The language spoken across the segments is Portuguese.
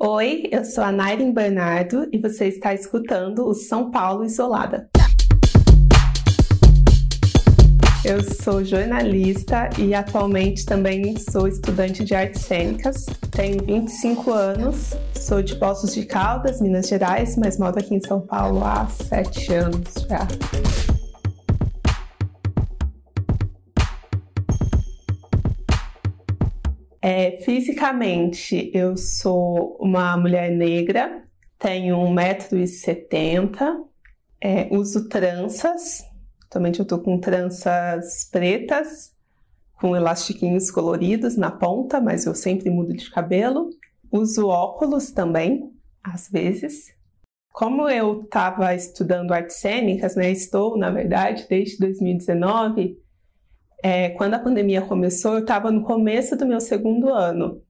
Oi, eu sou a Nairin Bernardo e você está escutando o São Paulo Isolada. Eu sou jornalista e atualmente também sou estudante de artes cênicas. Tenho 25 anos, sou de Poços de Caldas, Minas Gerais, mas moro aqui em São Paulo há 7 anos já. É, fisicamente, eu sou uma mulher negra, tenho 1,70m, é, uso tranças, atualmente eu tô com tranças pretas, com elastiquinhos coloridos na ponta, mas eu sempre mudo de cabelo. Uso óculos também, às vezes. Como eu estava estudando artes cênicas, né, estou, na verdade, desde 2019, é, quando a pandemia começou, eu estava no começo do meu segundo ano.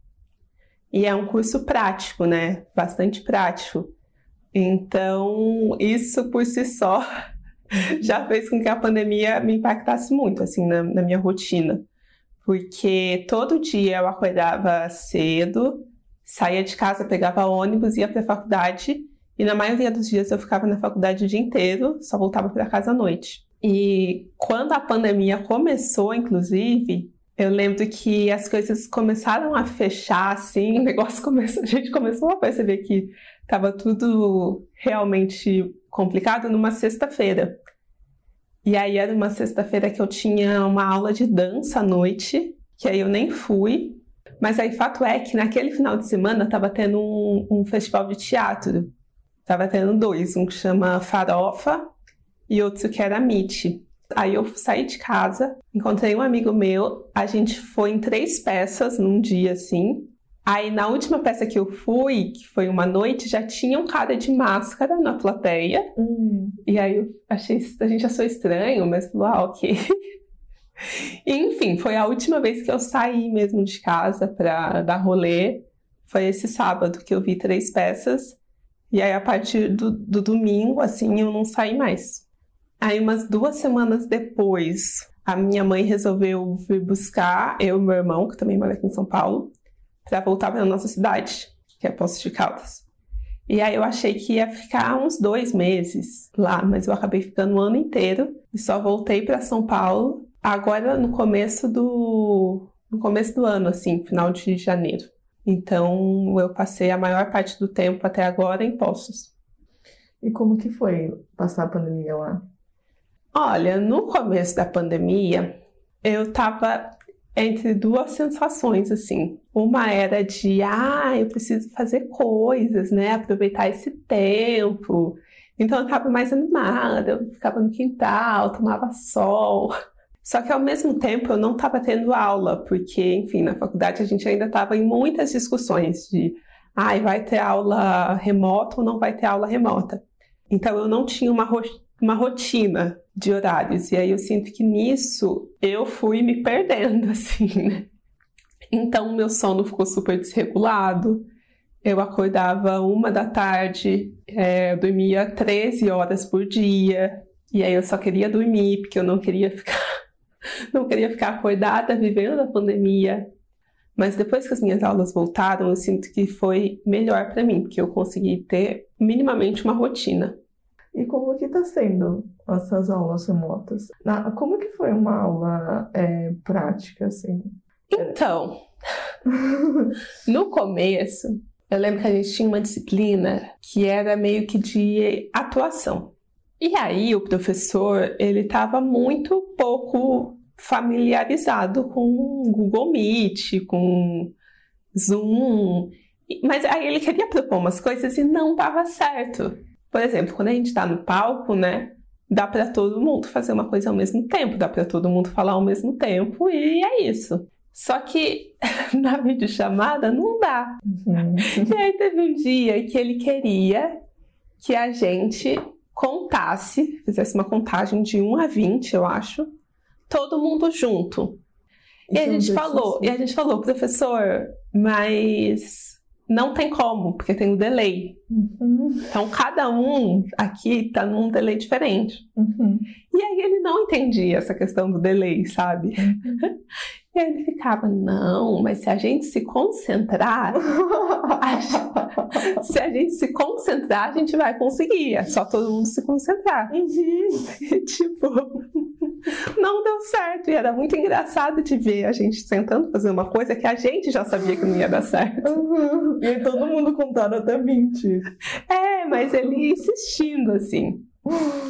E é um curso prático, né? Bastante prático. Então, isso por si só já fez com que a pandemia me impactasse muito, assim, na, na minha rotina. Porque todo dia eu acordava cedo, saía de casa, pegava ônibus, ia para a faculdade. E na maioria dos dias eu ficava na faculdade o dia inteiro, só voltava para casa à noite. E quando a pandemia começou, inclusive, eu lembro que as coisas começaram a fechar, assim, o negócio começou, a gente começou a perceber que estava tudo realmente complicado numa sexta-feira. E aí era uma sexta-feira que eu tinha uma aula de dança à noite, que aí eu nem fui. Mas aí fato é que naquele final de semana estava tendo um, um festival de teatro. Tava tendo dois, um que chama Farofa e outro que era Meet. Aí eu saí de casa, encontrei um amigo meu, a gente foi em três peças num dia assim. Aí na última peça que eu fui, que foi uma noite, já tinha um cara de máscara na plateia. Hum. E aí eu achei, a gente achou estranho, mas falou, ah, ok. Enfim, foi a última vez que eu saí mesmo de casa para dar rolê. Foi esse sábado que eu vi três peças. E aí, a partir do, do domingo, assim, eu não saí mais. Aí, umas duas semanas depois, a minha mãe resolveu vir buscar eu e meu irmão, que também mora aqui em São Paulo, para voltar para nossa cidade, que é Poços de Caldas. E aí eu achei que ia ficar uns dois meses lá, mas eu acabei ficando o ano inteiro e só voltei para São Paulo agora no começo do no começo do ano, assim, final de janeiro. Então eu passei a maior parte do tempo até agora em Poços. E como que foi passar a pandemia lá? Olha, no começo da pandemia, eu tava entre duas sensações, assim. Uma era de, ah, eu preciso fazer coisas, né? Aproveitar esse tempo. Então eu tava mais animada, eu ficava no quintal, tomava sol. Só que ao mesmo tempo eu não estava tendo aula, porque, enfim, na faculdade a gente ainda estava em muitas discussões de, ah, vai ter aula remota ou não vai ter aula remota. Então eu não tinha uma uma rotina de horários. E aí eu sinto que nisso eu fui me perdendo, assim, né? Então meu sono ficou super desregulado. Eu acordava uma da tarde, é, eu dormia 13 horas por dia. E aí eu só queria dormir, porque eu não queria ficar, não queria ficar acordada vivendo a pandemia. Mas depois que as minhas aulas voltaram, eu sinto que foi melhor para mim, porque eu consegui ter minimamente uma rotina. E como que está sendo essas aulas remotas? Na, como que foi uma aula é, prática, assim? Então, no começo, eu lembro que a gente tinha uma disciplina que era meio que de atuação. E aí o professor, ele estava muito pouco familiarizado com Google Meet, com Zoom, mas aí ele queria propor umas coisas e não dava certo. Por exemplo, quando a gente está no palco, né? Dá para todo mundo fazer uma coisa ao mesmo tempo, dá para todo mundo falar ao mesmo tempo e é isso. Só que na videochamada não dá. Uhum. E aí teve um dia que ele queria que a gente contasse, fizesse uma contagem de 1 a 20, eu acho, todo mundo junto. E a gente falou, e a gente falou, professor, mas não tem como, porque tem o um delay. Uhum. Então, cada um aqui está num delay diferente. Uhum. E aí ele não entendia essa questão do delay, sabe? Uhum. E aí ele ficava, não, mas se a gente se concentrar, a se a gente se concentrar, a gente vai conseguir. É só todo mundo se concentrar. Uhum. E, tipo, não deu certo. E era muito engraçado de ver a gente tentando fazer uma coisa que a gente já sabia que não ia dar certo. Uhum. E todo mundo contando até 20. É, mas ele insistindo assim.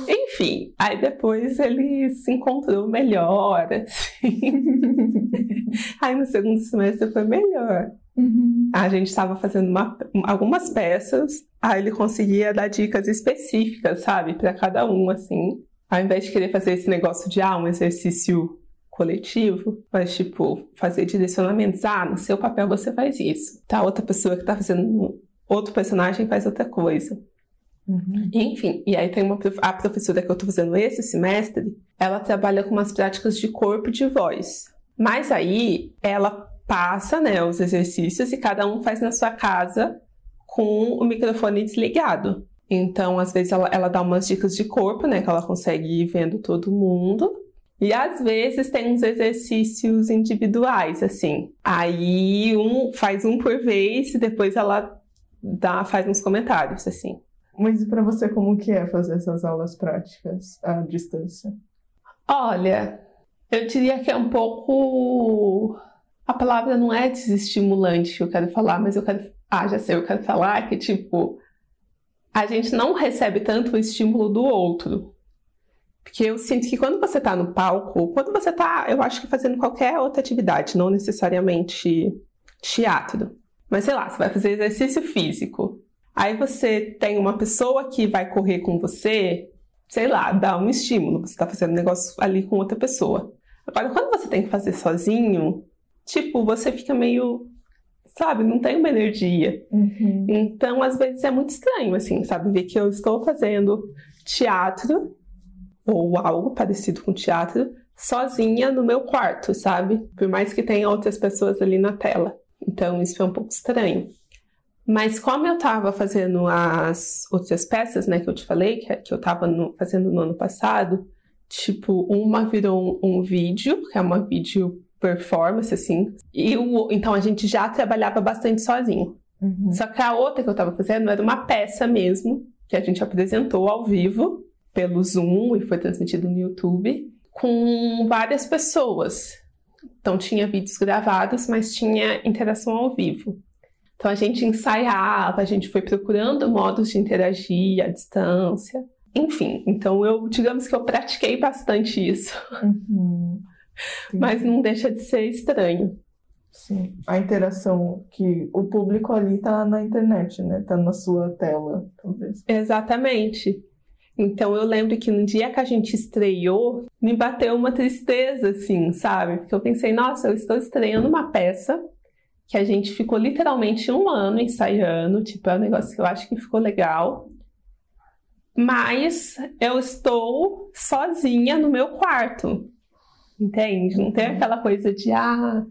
Enfim, aí depois ele se encontrou melhor, assim. aí no segundo semestre foi melhor. Uhum. A gente estava fazendo uma- algumas peças, aí ele conseguia dar dicas específicas, sabe, para cada um, assim. Ao invés de querer fazer esse negócio de, ah, um exercício coletivo, mas, tipo, fazer direcionamentos. Ah, no seu papel você faz isso. Tá, outra pessoa que tá fazendo outro personagem faz outra coisa. Uhum. Enfim, e aí tem uma a professora que eu tô fazendo esse semestre, ela trabalha com umas práticas de corpo e de voz. Mas aí ela passa, né, os exercícios e cada um faz na sua casa com o microfone desligado. Então, às vezes ela, ela dá umas dicas de corpo, né, que ela consegue ir vendo todo mundo. E às vezes tem uns exercícios individuais, assim. Aí um faz um por vez e depois ela dá, faz uns comentários, assim. Mas e pra você, como que é fazer essas aulas práticas à distância? Olha, eu diria que é um pouco. A palavra não é desestimulante que eu quero falar, mas eu quero. Ah, já sei, eu quero falar que, tipo, a gente não recebe tanto o estímulo do outro. Porque eu sinto que quando você tá no palco, quando você tá, eu acho que fazendo qualquer outra atividade, não necessariamente teatro, mas sei lá, você vai fazer exercício físico. Aí você tem uma pessoa que vai correr com você, sei lá, dá um estímulo. Você tá fazendo negócio ali com outra pessoa. Agora, quando você tem que fazer sozinho, tipo, você fica meio, sabe, não tem uma energia. Uhum. Então, às vezes é muito estranho, assim, sabe, ver que eu estou fazendo teatro ou algo parecido com teatro sozinha no meu quarto, sabe? Por mais que tenha outras pessoas ali na tela. Então, isso foi um pouco estranho. Mas como eu estava fazendo as outras peças, né, que eu te falei, que, que eu estava fazendo no ano passado, tipo, uma virou um, um vídeo, que é uma vídeo performance, assim, e o, então a gente já trabalhava bastante sozinho. Uhum. Só que a outra que eu estava fazendo era uma peça mesmo, que a gente apresentou ao vivo, pelo Zoom, e foi transmitido no YouTube, com várias pessoas. Então tinha vídeos gravados, mas tinha interação ao vivo. Então a gente ensaiava, a gente foi procurando modos de interagir à distância. Enfim, então eu, digamos que eu pratiquei bastante isso, Uhum. mas não deixa de ser estranho. Sim. A interação que o público ali tá na internet, né? Tá na sua tela, talvez. Exatamente. Então eu lembro que no dia que a gente estreou, me bateu uma tristeza, assim, sabe? Porque eu pensei, nossa, eu estou estreando uma peça que a gente ficou literalmente um ano ensaiando, tipo, é um negócio que eu acho que ficou legal. Mas eu estou sozinha no meu quarto, entende? Não tem aquela coisa de, ah,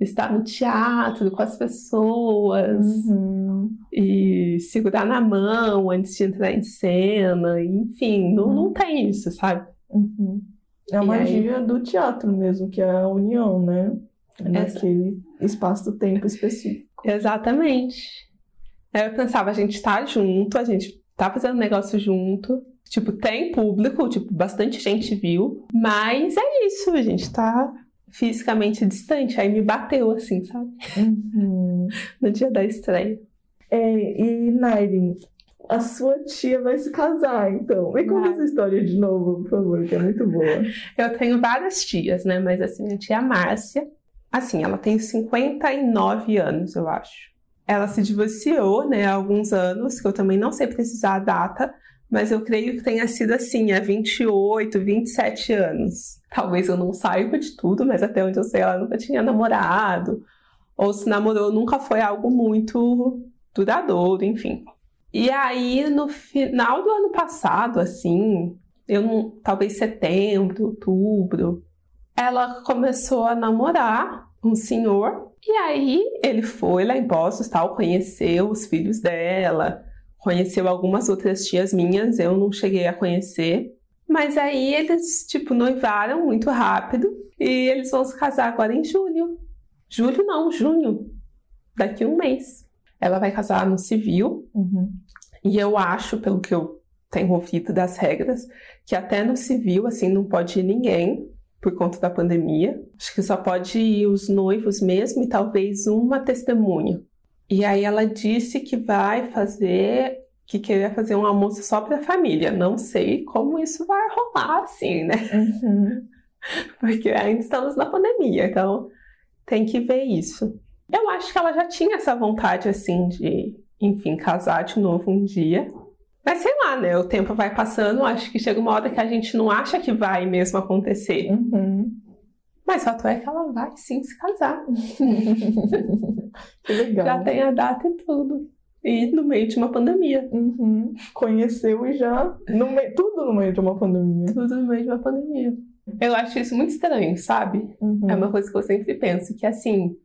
estar no teatro com as pessoas Uhum. e segurar na mão antes de entrar em cena, enfim, não, não tem isso, sabe? Uhum. É a E magia do teatro mesmo, que é a união, né? É naquele espaço-tempo específico. Exatamente. Aí eu pensava, a gente tá junto, a gente tá fazendo negócio junto. Tipo, tem público, tipo, bastante gente viu. Mas é isso, a gente tá fisicamente distante. Aí me bateu, assim, sabe? Uhum. No dia da estreia. É, e Nairin, a sua tia vai se casar, então. Me conta essa história de novo, por favor, que é muito boa. Eu tenho várias tias, né? Mas assim, a tia Márcia, assim, ela tem 59 anos, eu acho. Ela se divorciou, né, há alguns anos, que eu também não sei precisar a data, mas eu creio que tenha sido assim, há 28, 27 anos. Talvez eu não saiba de tudo, mas até onde eu sei, ela nunca tinha namorado. Ou se namorou, nunca foi algo muito duradouro, enfim. E aí, no final do ano passado, assim, eu não, talvez setembro, outubro, ela começou a namorar um senhor. E aí ele foi lá em Poços, tal, conheceu os filhos dela, conheceu algumas outras tias minhas, eu não cheguei a conhecer. Mas aí eles, tipo, noivaram muito rápido e eles vão se casar agora em julho. Julho não, junho. Daqui um mês. ela vai casar no civil. Uhum. E eu acho, pelo que eu tenho ouvido das regras, que até no civil, assim, não pode ir ninguém por conta da pandemia. Acho que só pode ir os noivos mesmo e talvez uma testemunha. E aí ela disse que vai fazer, que queria fazer um almoço só para a família. Não sei como isso vai rolar, assim, né? Uhum. Porque ainda estamos na pandemia, então tem que ver isso. Eu acho que ela já tinha essa vontade, assim, de, enfim, casar de novo um dia. Mas sei lá, né? O tempo vai passando, acho que chega uma hora que a gente não acha que vai mesmo acontecer. Uhum. Mas fato é que ela vai sim se casar. que legal. Já tem a data e tudo. E no meio de uma pandemia. Uhum. Conheceu e já. No meio, tudo no meio de uma pandemia. Tudo no meio de uma pandemia. Eu acho isso muito estranho, sabe? Uhum. É uma coisa que eu sempre penso, que assim.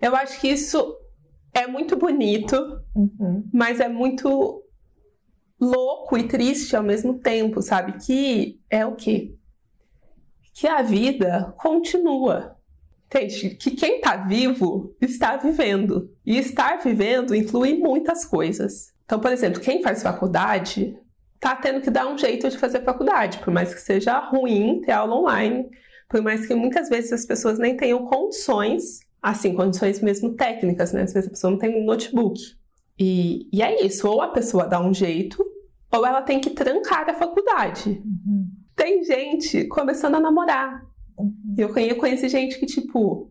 Eu acho que isso é muito bonito, Uhum. mas é muito louco e triste ao mesmo tempo, sabe? Que é o quê? Que a vida continua. Entende? Que quem tá vivo está vivendo. E estar vivendo inclui muitas coisas. Então, por exemplo, quem faz faculdade tá tendo que dar um jeito de fazer faculdade, por mais que seja ruim ter aula online, por mais que muitas vezes as pessoas nem tenham condições, assim, condições mesmo técnicas, né? Às vezes a pessoa não tem um notebook. E, e é isso, ou a pessoa dá um jeito, ou ela tem que trancar a faculdade. Uhum. Tem gente começando a namorar. Uhum. Eu conhe- conheci gente que, tipo,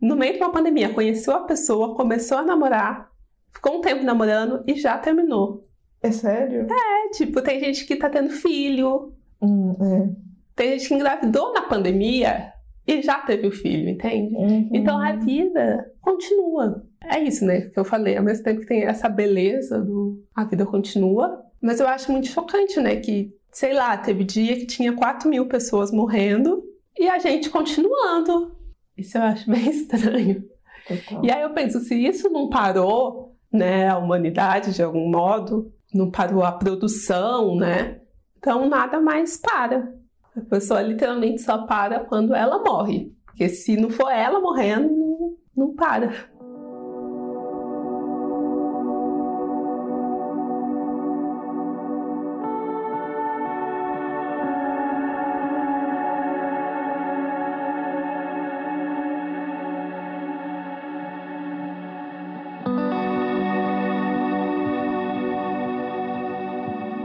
no meio de uma pandemia, conheceu a pessoa, começou a namorar, ficou um tempo namorando e já terminou. É sério? É, tipo, tem gente que tá tendo filho, Hum, é. tem gente que engravidou na pandemia e já teve o filho, entende? Uhum. Então a vida continua. É isso, né? Que eu falei. Ao mesmo tempo que tem essa beleza do a vida continua, mas eu acho muito chocante, né? Que, sei lá, teve dia que tinha 4 mil pessoas morrendo e a gente continuando. Isso eu acho bem estranho. Total. E aí eu penso, se isso não parou, né, a humanidade de algum modo, não parou a produção, né? Então nada mais para. A pessoa literalmente só para quando ela morre. Porque se não for ela morrendo, não, não para.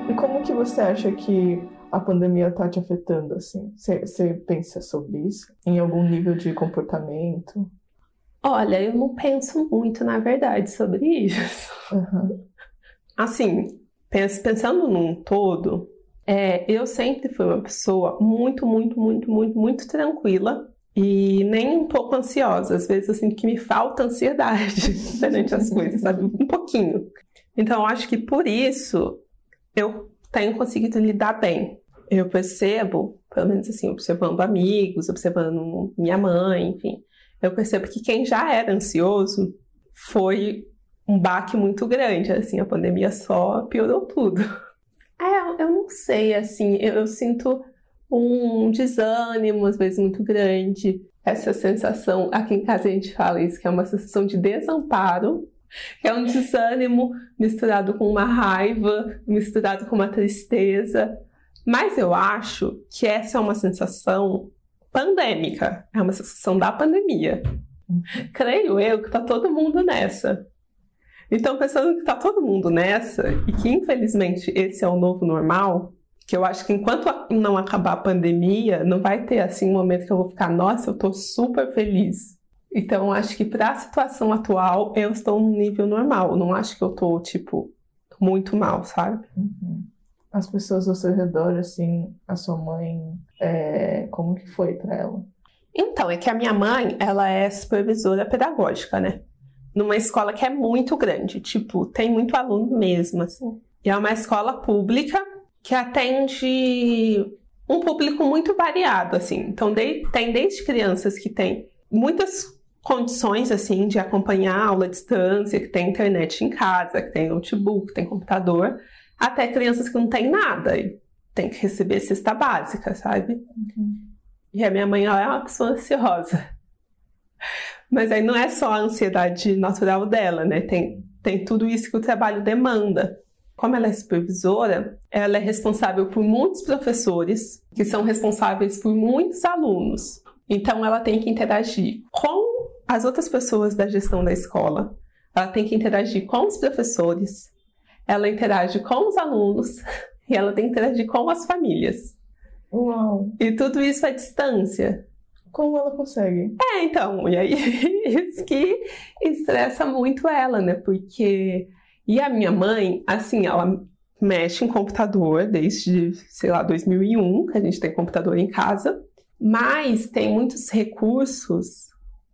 E como que você acha que a pandemia tá te afetando, assim? Você pensa sobre isso? Em algum nível de comportamento? Olha, eu não penso muito, na verdade, sobre isso. Uhum. Assim, pens- pensando num todo, é, eu sempre fui uma pessoa muito, muito, muito, muito, muito tranquila e nem um pouco ansiosa. Às vezes eu sinto que me falta ansiedade perante as coisas, sabe? Um pouquinho. Então, eu acho que por isso eu tenho conseguido lidar bem. Eu percebo, pelo menos assim, observando amigos, observando minha mãe, enfim, eu percebo que quem já era ansioso foi um baque muito grande, assim, a pandemia só piorou tudo. É, eu não sei, assim, eu, eu sinto um desânimo, às vezes, muito grande. Essa sensação, aqui em casa a gente fala isso, que é uma sensação de desamparo, é um desânimo misturado com uma raiva, misturado com uma tristeza. Mas eu acho que essa é uma sensação pandêmica, é uma sensação da pandemia. Creio eu que tá todo mundo nessa. Então, pensando que tá todo mundo nessa e que infelizmente esse é o novo normal, que eu acho que enquanto não acabar a pandemia, não vai ter assim um momento que eu vou ficar, nossa, eu tô super feliz. Então, acho que para a situação atual, eu estou num nível normal. Não acho que eu tô, tipo, muito mal, sabe? Uhum. As pessoas ao seu redor, assim, a sua mãe, é, como que foi pra ela? Então, é que a minha mãe, ela é supervisora pedagógica, né? Numa escola que é muito grande, tipo, tem muito aluno mesmo, assim. E é uma escola pública que atende um público muito variado, assim. Então, de- tem desde crianças que têm muitas condições, assim, de acompanhar a aula à distância, que tem internet em casa, que tem notebook, que tem computador, até crianças que não têm nada e tem que receber cesta básica, sabe? E a minha mãe ela é uma pessoa ansiosa. Mas aí não é só a ansiedade natural dela, né? Tem, tem tudo isso que o trabalho demanda. Como ela é supervisora, ela é responsável por muitos professores, que são responsáveis por muitos alunos. Então, ela tem que interagir com as outras pessoas da gestão da escola, ela tem que interagir com os professores, ela interage com os alunos e ela tem que interagir com as famílias. Uau! E tudo isso à distância. Como ela consegue? É, então, e aí isso que estressa muito ela, né? Porque. E a minha mãe, assim, ela mexe em computador desde, sei lá, 2001, que a gente tem computador em casa, mas tem muitos recursos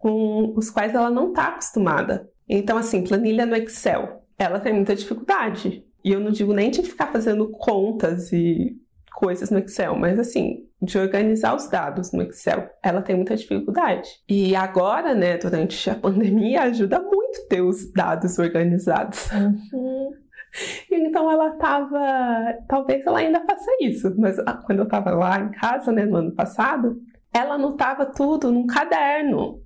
com os quais ela não está acostumada. Então, assim, planilha no Excel, ela tem muita dificuldade. E eu não digo nem de ficar fazendo contas e coisas no Excel, mas assim, de organizar os dados no Excel, ela tem muita dificuldade. E agora, né, durante a pandemia, ajuda muito ter os dados organizados. Uhum. Então ela tava. Talvez ela ainda faça isso, mas quando eu tava lá em casa, né, no ano passado, ela anotava tudo num caderno.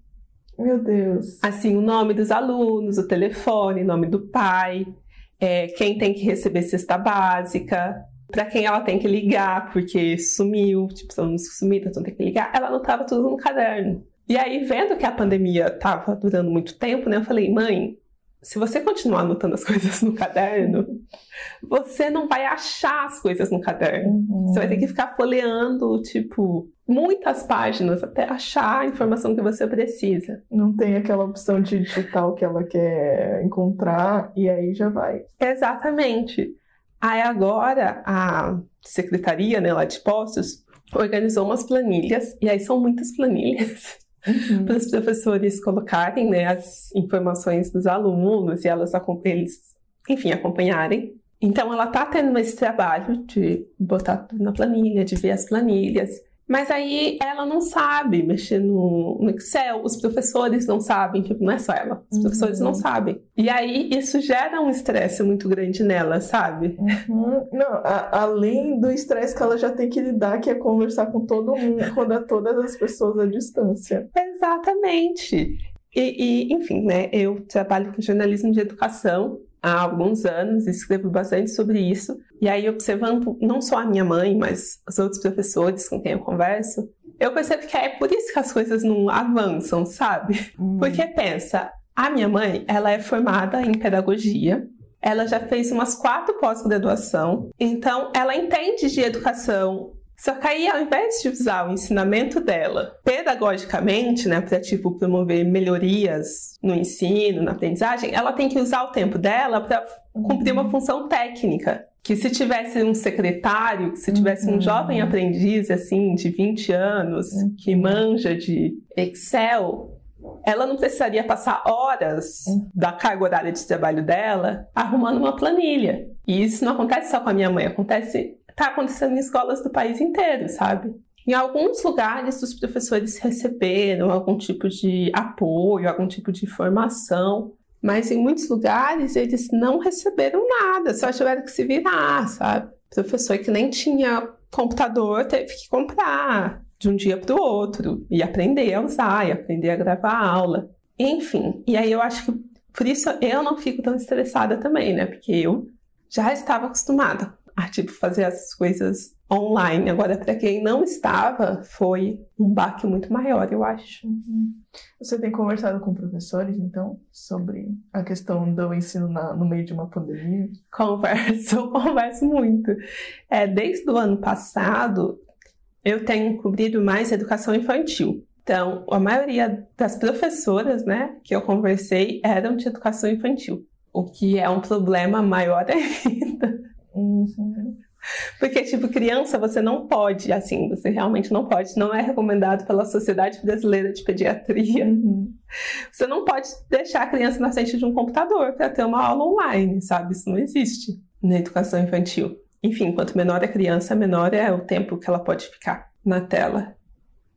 Meu Deus. Assim, o nome dos alunos, o telefone, nome do pai, é, quem tem que receber cesta básica, para quem ela tem que ligar, porque sumiu, tipo, se não sumiu, então tem que ligar. Ela anotava tudo no caderno. E aí, vendo que a pandemia estava durando muito tempo, né, eu falei, mãe, se você continuar anotando as coisas no caderno, você não vai achar as coisas no caderno. Uhum. Você vai ter que ficar folheando, tipo, muitas páginas até achar a informação que você precisa. Não tem aquela opção de digitar o que ela quer encontrar e aí já vai. Exatamente. Aí agora a secretaria, né, lá de postos, organizou umas planilhas, e aí são muitas planilhas. Uhum. para os professores colocarem né, as informações dos alunos e elas eles, enfim, acompanharem. Então, ela está tendo esse trabalho de botar tudo na planilha, de ver as planilhas. Mas aí ela não sabe mexer no, no Excel, os professores não sabem, tipo, não é só ela, os Uhum. professores não sabem. E aí isso gera um estresse muito grande nela, sabe? Uhum. Não, a- além do estresse que ela já tem que lidar, que é conversar com todo mundo, com a- todas as pessoas à distância. Exatamente. E, e, enfim, né, eu trabalho com jornalismo de educação há alguns anos, escrevo bastante sobre isso. E aí, observando não só a minha mãe, mas os outros professores com quem eu converso, eu percebo que é por isso que as coisas não avançam, sabe? Porque pensa, a minha mãe, ela é formada em pedagogia, ela já fez umas quatro pós-graduação, então ela entende de educação. Só que aí, ao invés de usar o ensinamento dela pedagogicamente, né, para tipo promover melhorias no ensino, na aprendizagem, ela tem que usar o tempo dela para cumprir uma função técnica. Que se tivesse um secretário, que se tivesse um Uhum. jovem aprendiz assim de 20 anos Uhum. que manja de Excel, ela não precisaria passar horas Uhum. da carga horária de trabalho dela arrumando uma planilha. E isso não acontece só com a minha mãe, acontece tá acontecendo em escolas do país inteiro, sabe? Em alguns lugares, os professores receberam algum tipo de apoio, algum tipo de formação, mas em muitos lugares eles não receberam nada, só tiveram que se virar, sabe? Professor que nem tinha computador teve que comprar de um dia para o outro e aprender a usar, e aprender a gravar a aula. Enfim, e aí eu acho que por isso eu não fico tão estressada também, né? Porque eu já estava acostumada a tipo fazer as coisas online. Agora, para quem não estava, foi um baque muito maior, eu acho. Uhum. Você tem conversado com professores, então, sobre a questão do ensino na- no meio de uma pandemia? Converso, converso muito. É, desde o ano passado, eu tenho cobrido mais educação infantil. Então, a maioria das professoras, né, que eu conversei eram de educação infantil, o que é um problema maior ainda. Uhum. Porque, tipo, criança você não pode, assim, você realmente não pode, não é recomendado pela Sociedade Brasileira de Pediatria. Uhum. Você não pode deixar a criança na frente de um computador para ter uma aula online, sabe? Isso não existe na educação infantil. Enfim, quanto menor a criança, menor é o tempo que ela pode ficar na tela.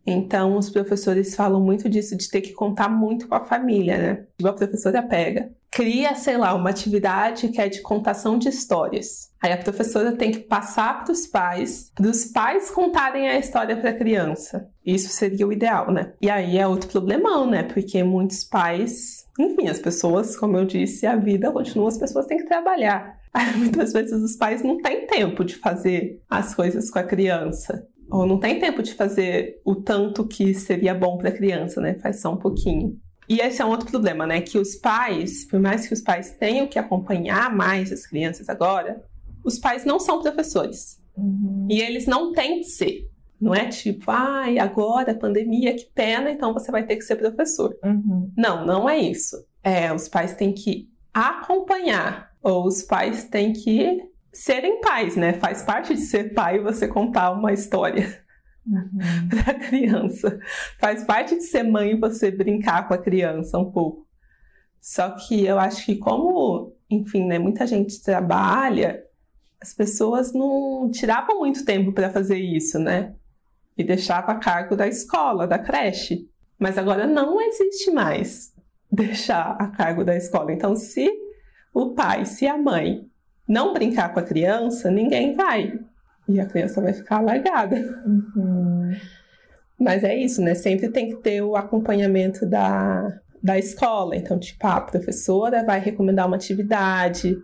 Então, os professores falam muito disso, de ter que contar muito com a família, né? Tipo, a professora pega cria, sei lá, uma atividade que é de contação de histórias. Aí a professora tem que passar para os pais, para os pais contarem a história para a criança. Isso seria o ideal, né? E aí é outro problemão, né? Porque muitos pais, enfim, as pessoas, como eu disse, a vida continua, as pessoas têm que trabalhar. Aí, muitas vezes os pais não têm tempo de fazer as coisas com a criança. Ou não tem tempo de fazer o tanto que seria bom para a criança, né? Faz só um pouquinho. E esse é um outro problema, né? Que os pais, por mais que os pais tenham que acompanhar mais as crianças agora, os pais não são professores. Uhum. E eles não têm que ser. Não é tipo, ai, agora pandemia, que pena, então você vai ter que ser professor. Uhum. Não, não é isso. É, os pais têm que acompanhar, ou os pais têm que serem pais, né? Faz parte de ser pai você contar uma história uhum. para a criança. Faz parte de ser mãe você brincar com a criança um pouco. Só que eu acho que como, enfim, né, muita gente trabalha, as pessoas não tiravam muito tempo para fazer isso, né? E deixava a cargo da escola, da creche. Mas agora não existe mais deixar a cargo da escola. Então, se o pai, se a mãe não brincar com a criança, ninguém vai. E a criança vai ficar largada. Uhum. Mas é isso, né? Sempre tem que ter o acompanhamento da, da escola. Então, tipo, a professora vai recomendar uma atividade.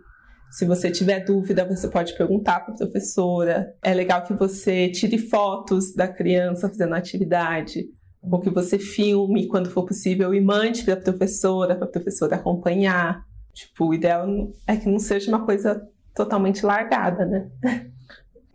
Se você tiver dúvida, você pode perguntar para a professora. É legal que você tire fotos da criança fazendo a atividade. Ou que você filme quando for possível e mande para a professora, para a professora acompanhar. Tipo, o ideal é que não seja uma coisa totalmente largada, né?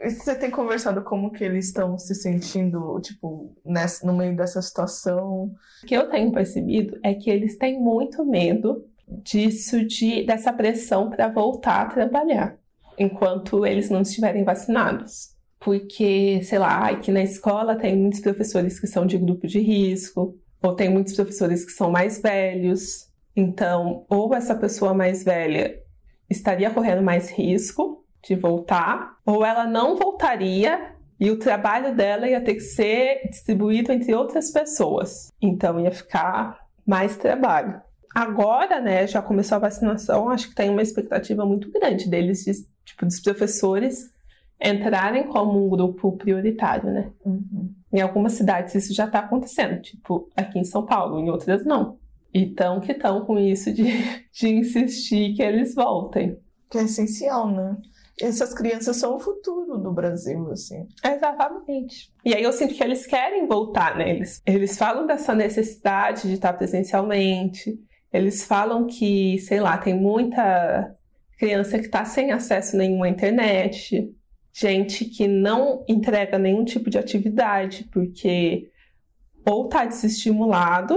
Você tem conversado como que eles estão se sentindo, tipo, nessa, no meio dessa situação? O que eu tenho percebido é que eles têm muito medo disso, de, dessa pressão para voltar a trabalhar, enquanto eles não estiverem vacinados. Porque, sei lá, aqui na escola tem muitos professores que são de grupo de risco, ou tem muitos professores que são mais velhos. Então, ou essa pessoa mais velha estaria correndo mais risco de voltar, ou ela não voltaria e o trabalho dela ia ter que ser distribuído entre outras pessoas. Então ia ficar mais trabalho. Agora, né, já começou a vacinação, acho que tem uma expectativa muito grande deles, de, tipo, dos professores entrarem como um grupo prioritário, né? Uhum. Em algumas cidades isso já está acontecendo, tipo aqui em São Paulo, em outras não. Então que estão com isso de, de insistir que eles voltem. Que é essencial, né? Essas crianças são o futuro do Brasil, assim. Exatamente. E aí eu sinto que eles querem voltar, né? Eles, eles falam dessa necessidade de estar presencialmente. Eles falam que, sei lá, tem muita criança que está sem acesso nenhum à internet, gente que não entrega nenhum tipo de atividade, porque ou está desestimulado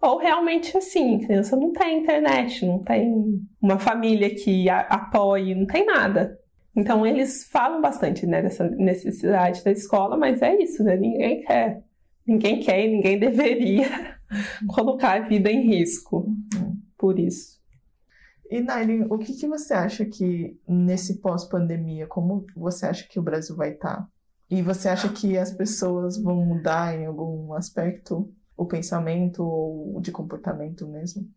ou realmente assim, criança não tem internet, não tem uma família que apoie, não tem nada. Então eles falam bastante né, dessa necessidade da escola, mas é isso, né? Ninguém quer. Ninguém quer e ninguém deveria colocar a vida em risco uhum. Por isso. E Nailin, o que, que você acha que nesse pós-pandemia, como você acha que o Brasil vai estar? Tá? E você acha que as pessoas vão mudar em algum aspecto? o pensamento ou de comportamento mesmo?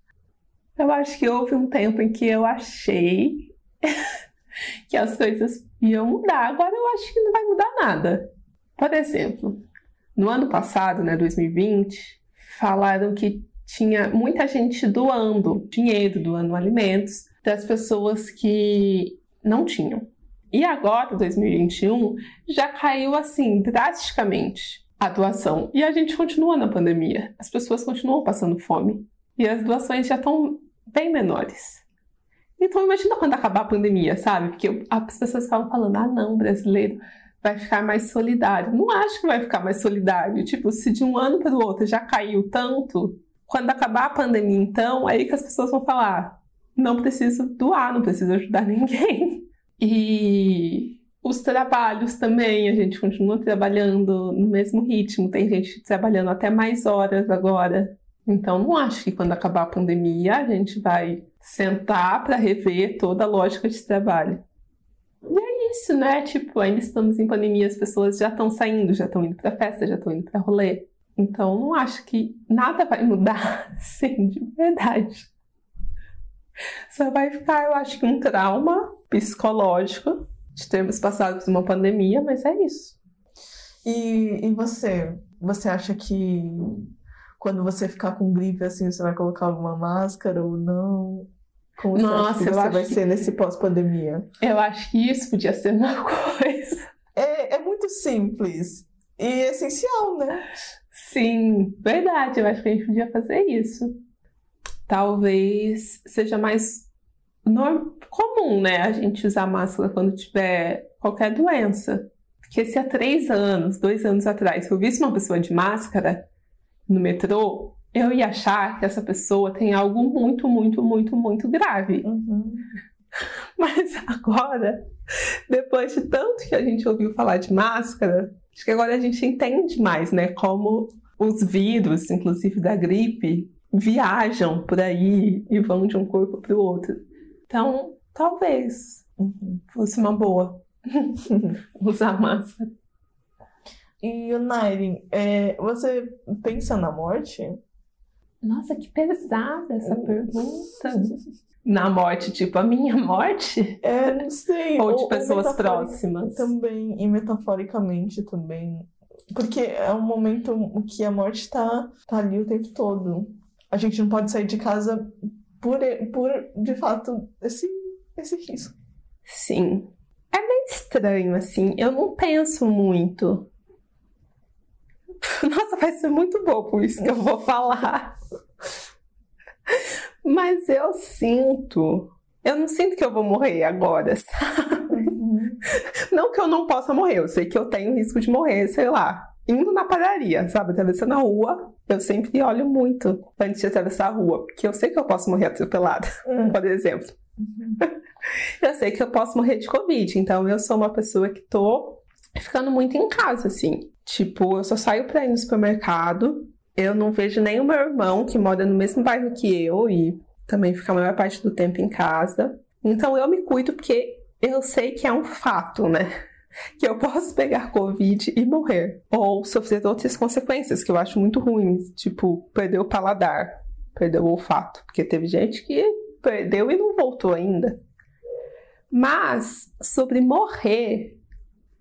Eu acho que houve um tempo em que eu achei que as coisas iam mudar. Agora eu acho que não vai mudar nada. Por exemplo, no ano passado, né, 2020, falaram que tinha muita gente doando dinheiro, doando alimentos das pessoas que não tinham. E agora, 2021, já caiu assim drasticamente a doação. E a gente continua na pandemia. As pessoas continuam passando fome. E as doações já estão bem menores. Então imagina quando acabar a pandemia, sabe? Porque as pessoas estavam falando, ah não, brasileiro vai ficar mais solidário. Não acho que vai ficar mais solidário. Tipo, se de um ano para o outro já caiu tanto, quando acabar a pandemia, então, aí que as pessoas vão falar, não preciso doar, não preciso ajudar ninguém. E os trabalhos também, a gente continua trabalhando no mesmo ritmo, tem gente trabalhando até mais horas agora. Então, não acho que quando acabar a pandemia a gente vai sentar para rever toda a lógica de trabalho. E é isso, né? Tipo, ainda estamos em pandemia, as pessoas já estão saindo, já estão indo para festa, já estão indo para rolê. Então, não acho que nada vai mudar, sim, de verdade. Só vai ficar, eu acho que um trauma psicológico de termos passado por uma pandemia, mas é isso. E, e você? Você acha que quando você ficar com gripe assim, você vai colocar alguma máscara ou não? Como você Nossa, acha que você vai que- ser nesse pós-pandemia? Eu acho que isso podia ser uma coisa. É, é muito simples e essencial, né? Sim, verdade. Eu acho que a gente podia fazer isso. Talvez seja mais norm- comum, né? A gente usar máscara quando tiver qualquer doença. Porque se há três anos, dois anos atrás, eu visse uma pessoa de máscara no metrô, eu ia achar que essa pessoa tem algo muito, muito, muito, muito grave. Uhum. Mas agora, depois de tanto que a gente ouviu falar de máscara, acho que agora a gente entende mais, né? Como os vírus, inclusive da gripe, viajam por aí e vão de um corpo para o outro. Então, talvez fosse uma boa usar máscara. E o Nairin, é, você pensa na morte? Nossa, que pesada essa pergunta. Na morte, tipo, a minha morte? É, não sei. Ou de pessoas metafori- próximas? Também, e metaforicamente também. Porque é um momento que a morte tá, tá ali o tempo todo. A gente não pode sair de casa por, por de fato, esse, esse risco. Sim. É meio estranho, assim. Eu não penso muito. Nossa, vai ser muito bobo isso que eu vou falar. Mas eu sinto. Eu não sinto que eu vou morrer agora, sabe? Não que eu não possa morrer, eu sei que eu tenho risco de morrer, sei lá, indo na padaria, sabe? Atravessando a rua, eu sempre olho muito antes de atravessar a rua, porque eu sei que eu posso morrer atropelada, Hum. por exemplo. Eu sei que eu posso morrer de Covid, então eu sou uma pessoa que tô ficando muito em casa, assim. Tipo, eu só saio pra ir no supermercado, eu não vejo nem o meu irmão, que mora no mesmo bairro que eu e também fica a maior parte do tempo em casa. Então eu me cuido porque eu sei que é um fato, né? Que eu posso pegar Covid e morrer. Ou sofrer outras consequências que eu acho muito ruins, tipo, perder o paladar, perder o olfato. Porque teve gente que perdeu e não voltou ainda. Mas sobre morrer,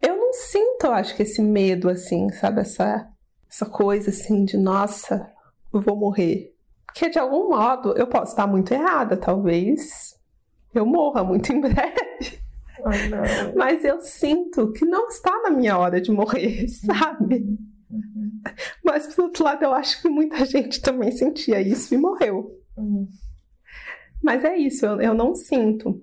eu não sinto, eu acho que esse medo, assim, sabe? Essa, essa coisa assim de nossa, eu vou morrer. Porque de algum modo eu posso estar muito errada, talvez eu morra muito em breve. Não. Mas eu sinto que não está na minha hora de morrer, sabe? Uhum. Mas por outro lado, eu acho que muita gente também sentia isso e morreu. Uhum. Mas é isso, eu, eu não sinto.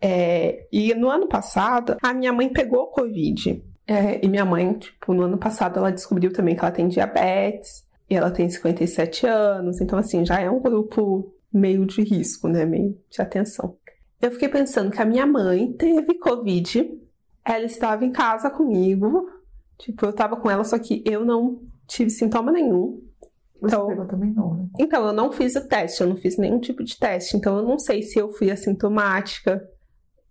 É, e no ano passado, a minha mãe pegou Covid. É, e minha mãe, tipo, no ano passado, ela descobriu também que ela tem diabetes. E ela tem 57 anos. Então, assim, já é um grupo meio de risco, né? Meio de atenção. Eu fiquei pensando que a minha mãe teve Covid. Ela estava em casa comigo. Tipo, eu tava com ela, só que eu não tive sintoma nenhum. Você Então- pegou também não, né? Então, eu não fiz o teste, eu não fiz nenhum tipo de teste. Então, eu não sei se eu fui assintomática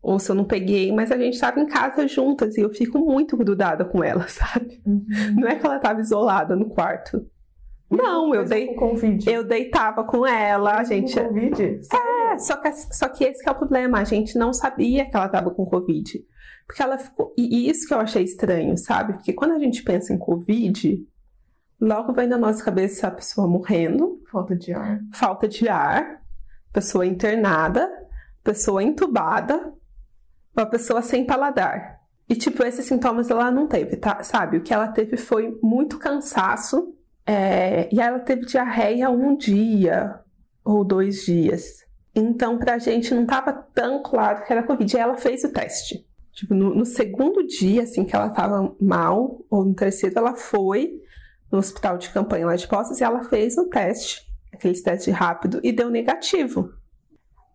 ou se eu não peguei, mas a gente estava em casa juntas e eu fico muito grudada com ela, sabe? Uhum. Não é que ela estava isolada no quarto. Não, eu dei, Com Covid. eu deitava com ela, a gente. Com Covid? É, só que, só que esse que é o problema, a gente não sabia que ela estava com Covid. Porque ela ficou. E isso que eu achei estranho, sabe? Porque quando a gente pensa em Covid, logo vem na nossa cabeça a pessoa morrendo, Falta de ar. falta de ar, pessoa internada, pessoa entubada, uma pessoa sem paladar. E, tipo, esses sintomas ela não teve, tá? Sabe? O que ela teve foi muito cansaço, é, e ela teve diarreia um dia ou dois dias. Então, pra gente não tava tão claro que era Covid. E ela fez o teste. Tipo, no, no segundo dia, assim, que ela tava mal, ou no terceiro, ela foi no hospital de campanha lá de Poços e ela fez o teste, aqueles testes rápido, e deu negativo.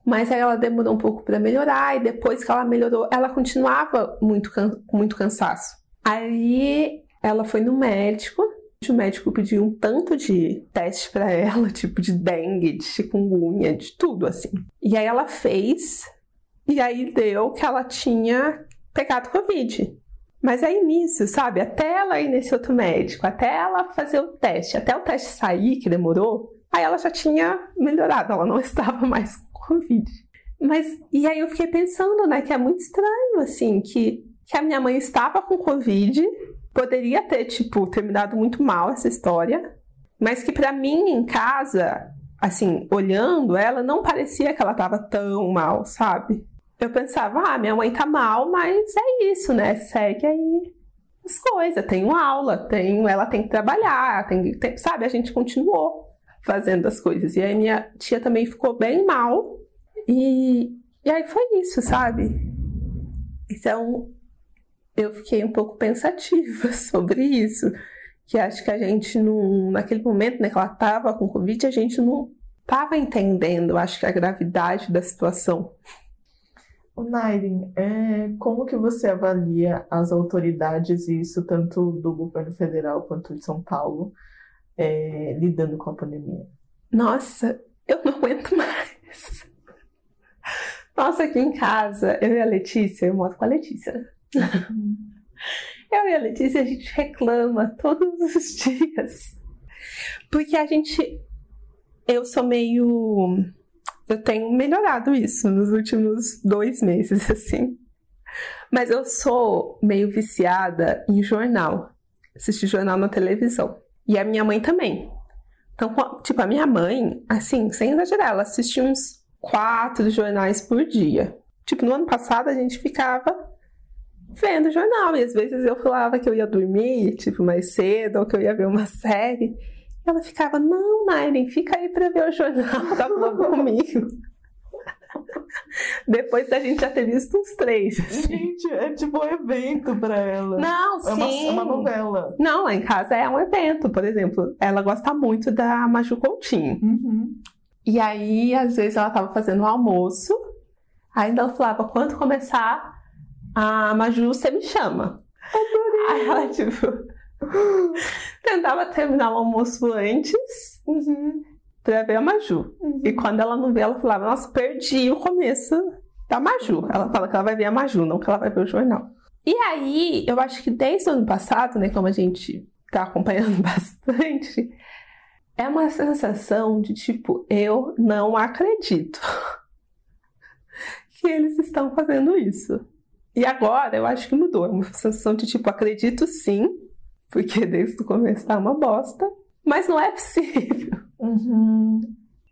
Mas aí ela demorou um pouco para melhorar, e depois que ela melhorou, ela continuava muito com muito cansaço. Aí ela foi no médico, o médico pediu um tanto de teste para ela, tipo de dengue, de chikungunya, de tudo assim. E aí ela fez, e aí deu que ela tinha pegado Covid. Mas aí nisso, sabe? Até ela ir nesse outro médico, até ela fazer o teste, até o teste sair, que demorou, aí ela já tinha melhorado, ela não estava mais Covid. Mas, e aí eu fiquei pensando, né, que é muito estranho, assim, que, que a minha mãe estava com Covid, poderia ter, tipo, terminado muito mal essa história, mas que para mim em casa, assim, olhando ela, não parecia que ela tava tão mal, sabe? Eu pensava, ah, minha mãe tá mal, mas é isso, né? Segue aí as coisas. Tenho aula, tenho, ela tem que trabalhar, tem, tem, sabe? A gente continuou fazendo as coisas. E aí minha tia também ficou bem mal. E, e aí foi isso, sabe? Então eu fiquei um pouco pensativa sobre isso. Que acho que a gente não. Naquele momento né, que ela tava com Covid, a gente não tava entendendo, acho que a gravidade da situação. O Nairen, é, como que você avalia as autoridades, isso tanto do governo federal quanto de São Paulo, é, lidando com a pandemia? Nossa, eu não aguento mais. Nossa, aqui em casa, eu e a Letícia, eu moro com a Letícia. eu e a Letícia, a gente reclama todos os dias. Porque a gente. Eu sou meio eu tenho melhorado isso nos últimos dois meses, assim. Mas eu sou meio viciada em jornal. Assistir jornal na televisão. E a minha mãe também. Então, tipo, a minha mãe, assim, sem exagerar, ela assiste uns quatro jornais por dia. Tipo, no ano passado a gente ficava vendo jornal. E às vezes eu falava que eu ia dormir, tipo, mais cedo, ou que eu ia ver uma série. Ela ficava, não, Nairen, fica aí pra ver o jornal da Globo comigo. Depois da gente já ter visto uns três. Assim. Gente, é tipo um evento pra ela. Não, é sim. Uma, é uma novela. Não, lá em casa é um evento. Por exemplo, ela gosta muito da Maju Coutinho. Uhum. E aí, às vezes, ela tava fazendo o almoço. Ainda ela falava, quando começar a Maju, você me chama. Adorei. Aí ela, tipo... Tentava terminar o almoço antes uhum. pra ver a Maju. Uhum. E quando ela não vê, ela falava: Nossa, perdi o começo da Maju. Ela fala que ela vai ver a Maju, não que ela vai ver o jornal. E aí, eu acho que desde o ano passado, né, como a gente tá acompanhando bastante, é uma sensação de tipo, eu não acredito que eles estão fazendo isso. E agora eu acho que mudou. É uma sensação de tipo, acredito sim, porque desde o começo tá uma bosta, mas não é possível. Uhum.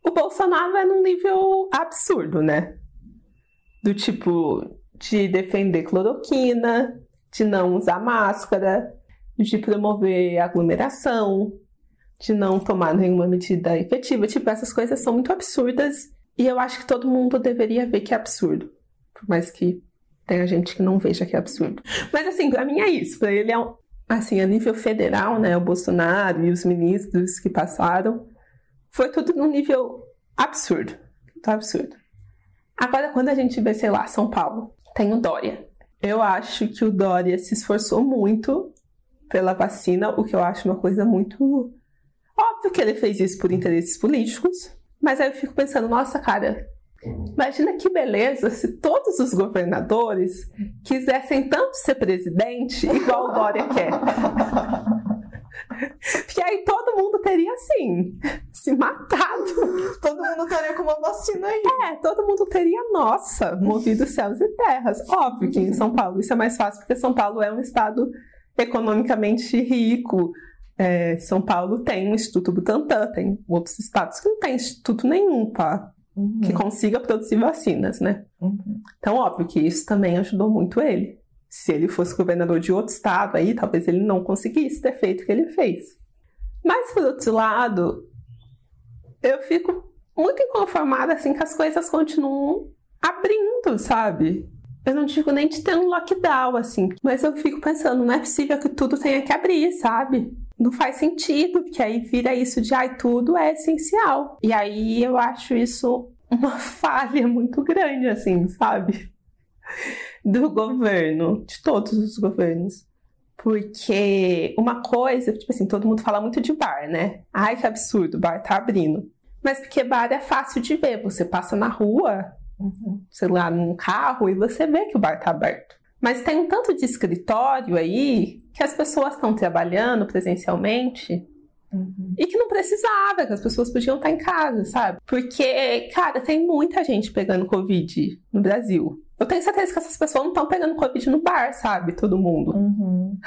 O Bolsonaro é num nível absurdo, né? Do tipo de defender cloroquina, de não usar máscara, de promover aglomeração, de não tomar nenhuma medida efetiva. Tipo, essas coisas são muito absurdas e eu acho que todo mundo deveria ver que é absurdo. Por mais que tenha gente que não veja que é absurdo. Mas assim, pra mim é isso. Pra ele é um, assim, a nível federal, né, o Bolsonaro e os ministros que passaram, foi tudo num nível absurdo, tá absurdo. Agora, quando a gente vê, sei lá, São Paulo, tem o Dória. Eu acho que o Dória se esforçou muito pela vacina, o que eu acho uma coisa muito óbvio que ele fez isso por interesses políticos, mas aí eu fico pensando, nossa, cara, Imagina que beleza se todos os governadores quisessem tanto ser presidente igual o Dória quer. Porque aí todo mundo teria, assim, se matado. Todo mundo estaria com uma vacina aí. É, todo mundo teria, nossa, movido céus e terras. Óbvio que em São Paulo isso é mais fácil, porque São Paulo é um estado economicamente rico. É, São Paulo tem o Instituto Butantan, tem outros estados que não tem instituto nenhum para Uhum. que consiga produzir vacinas, né? Uhum. Então, óbvio que isso também ajudou muito ele. Se ele fosse governador de outro estado aí, talvez ele não conseguisse ter feito o que ele fez. Mas, por outro lado, eu fico muito inconformada assim que as coisas continuam abrindo, sabe? Eu não digo nem de ter um lockdown, assim, mas eu fico pensando, não é possível que tudo tenha que abrir, sabe? Não faz sentido, porque aí vira isso de ai, tudo é essencial. E aí eu acho isso uma falha muito grande, assim, sabe? Do governo, de todos os governos. Porque uma coisa, tipo assim, todo mundo fala muito de bar, né? Ai, que absurdo, bar tá abrindo. Mas porque bar é fácil de ver. Você passa na rua, sei lá, num carro, e você vê que o bar tá aberto. Mas tem um tanto de escritório aí que as pessoas estão trabalhando presencialmente Uhum. E que não precisava, que as pessoas podiam estar em casa, sabe? Porque, cara, tem muita gente pegando Covid no Brasil. Eu tenho certeza que essas pessoas não estão pegando Covid no bar, sabe? Todo mundo. Uhum.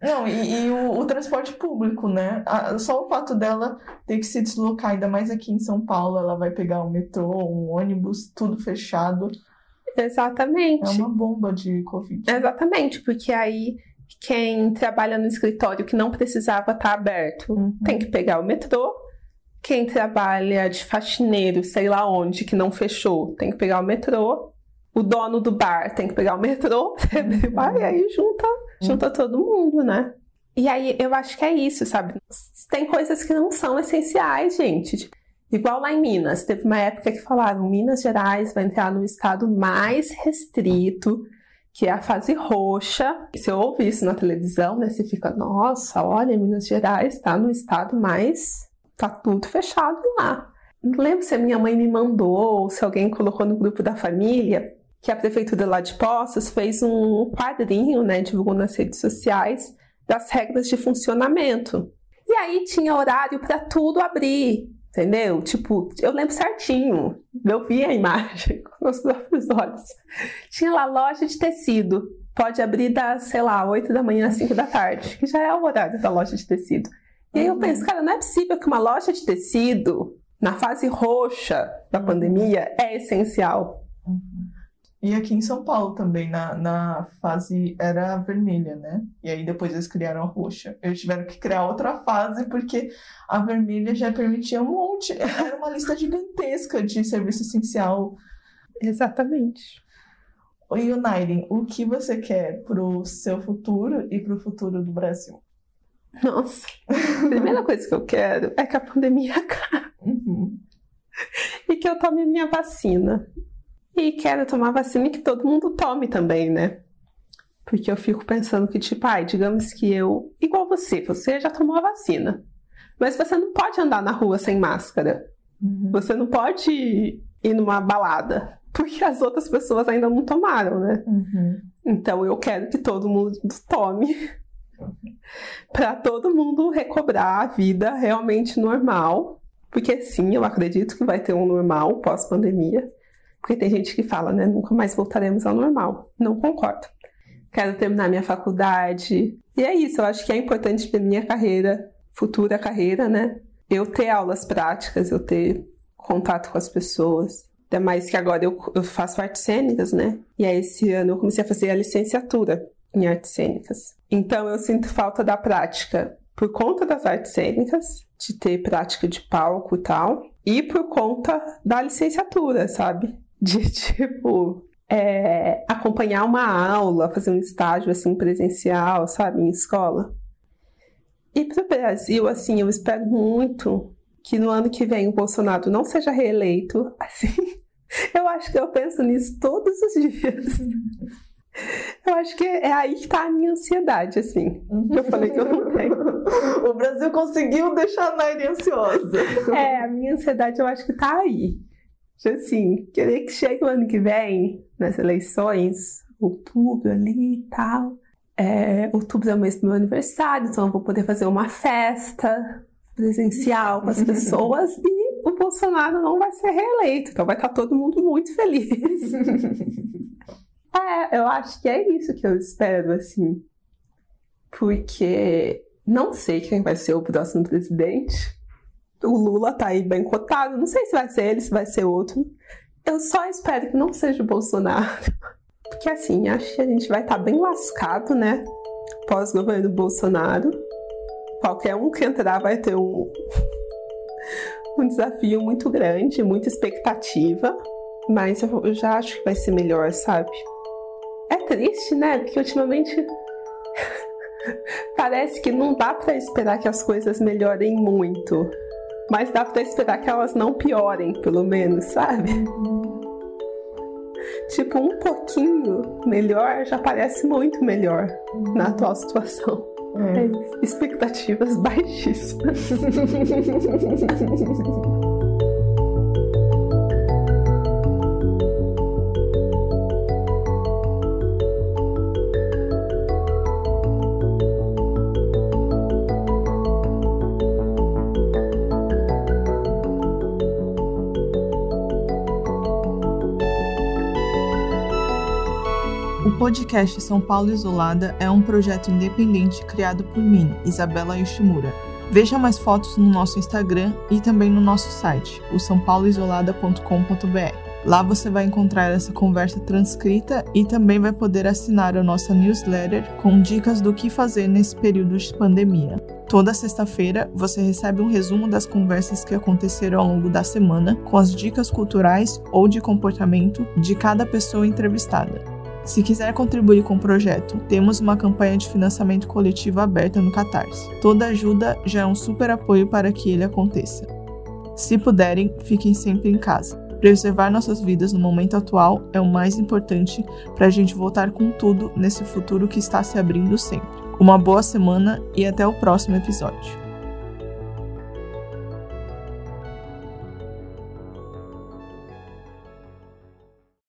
Não, e, e o, o, transporte público, né? só o fato dela ter que se deslocar, ainda mais aqui em São Paulo, ela vai pegar um metrô, um ônibus, tudo fechado. Exatamente. É uma bomba de Covid. Exatamente, porque aí quem trabalha no escritório que não precisava estar aberto uhum. tem que pegar o metrô. Quem trabalha de faxineiro, sei lá onde, que não fechou, tem que pegar o metrô. O dono do bar tem que pegar o metrô, uhum. e aí junta, junta uhum. todo mundo, né? E aí eu acho que é isso, sabe? Tem coisas que não são essenciais, gente. Igual lá em Minas, teve uma época que falaram Minas Gerais vai entrar no estado mais restrito que é a fase roxa. Você ouve isso na televisão, né? Você fica, nossa, olha, Minas Gerais está no estado mais. tá tudo fechado lá. Não lembro se a minha mãe me mandou ou se alguém colocou no grupo da família que a prefeitura lá de Poços fez um quadrinho, né, divulgou nas redes sociais das regras de funcionamento. E aí tinha horário para tudo abrir. Entendeu? Tipo, eu lembro certinho. Eu vi a imagem com os próprios olhos. Tinha lá loja de tecido. Pode abrir das, sei lá, 8 da manhã às 5 da tarde, que já é o horário da loja de tecido. E aí eu penso, cara, não é possível que uma loja de tecido, na fase roxa da pandemia, é essencial. E aqui em São Paulo também, na, na fase era vermelha, né? E aí depois eles criaram a roxa. Eles tiveram que criar outra fase porque a vermelha já permitia um monte. Era uma lista gigantesca de serviço essencial. Exatamente. Oi, United, o que você quer pro seu futuro e pro futuro do Brasil? Nossa, a primeira coisa que eu quero é que a pandemia acabe. Uhum. E que eu tome minha vacina. E quero tomar vacina e que todo mundo tome também, né? Porque eu fico pensando que, tipo, ai, digamos que eu, igual você, você já tomou a vacina. Mas você não pode andar na rua sem máscara. Uhum. Você não pode ir numa balada. Porque as outras pessoas ainda não tomaram, né? Uhum. Então eu quero que todo mundo tome. para todo mundo recobrar a vida realmente normal. Porque sim, eu acredito que vai ter um normal pós-pandemia. Porque tem gente que fala, né? Nunca mais voltaremos ao normal. Não concordo. Quero terminar minha faculdade. E é isso, eu acho que é importante para minha carreira, futura carreira, né? Eu ter aulas práticas, eu ter contato com as pessoas. Até mais que agora eu, eu faço artes cênicas, né? E aí esse ano eu comecei a fazer a licenciatura em artes cênicas. Então eu sinto falta da prática por conta das artes cênicas, de ter prática de palco e tal, e por conta da licenciatura, sabe? De tipo é, acompanhar uma aula, fazer um estágio assim presencial, sabe, em escola. E para o Brasil, assim, eu espero muito que no ano que vem o Bolsonaro não seja reeleito. Assim, eu acho que eu penso nisso todos os dias. Eu acho que é aí que tá a minha ansiedade, assim. Eu falei que eu não tenho. O Brasil conseguiu deixar a Nairi ansiosa. É, a minha ansiedade eu acho que tá aí assim, querer que chegue o ano que vem, nas eleições, outubro ali e tal. É, outubro é o mês do meu aniversário, então eu vou poder fazer uma festa presencial com as pessoas e o Bolsonaro não vai ser reeleito, então vai estar todo mundo muito feliz. é, eu acho que é isso que eu espero, assim. Porque não sei quem vai ser o próximo presidente o Lula tá aí bem cotado. Não sei se vai ser ele, se vai ser outro. Eu só espero que não seja o Bolsonaro. Porque assim, acho que a gente vai estar tá bem lascado, né? Pós-governo Bolsonaro. Qualquer um que entrar vai ter um, um desafio muito grande, muita expectativa. Mas eu já acho que vai ser melhor, sabe? É triste, né? Porque ultimamente parece que não dá para esperar que as coisas melhorem muito. Mas dá pra esperar que elas não piorem, pelo menos, sabe? Tipo, um pouquinho melhor já parece muito melhor na atual situação. É. Expectativas baixíssimas. podcast São Paulo Isolada é um projeto independente criado por mim, Isabela Yoshimura. Veja mais fotos no nosso Instagram e também no nosso site, o sãopauloisolada.com.br. Lá você vai encontrar essa conversa transcrita e também vai poder assinar a nossa newsletter com dicas do que fazer nesse período de pandemia. Toda sexta-feira você recebe um resumo das conversas que aconteceram ao longo da semana, com as dicas culturais ou de comportamento de cada pessoa entrevistada. Se quiser contribuir com o projeto, temos uma campanha de financiamento coletivo aberta no Catarse. Toda ajuda já é um super apoio para que ele aconteça. Se puderem, fiquem sempre em casa. Preservar nossas vidas no momento atual é o mais importante para a gente voltar com tudo nesse futuro que está se abrindo sempre. Uma boa semana e até o próximo episódio.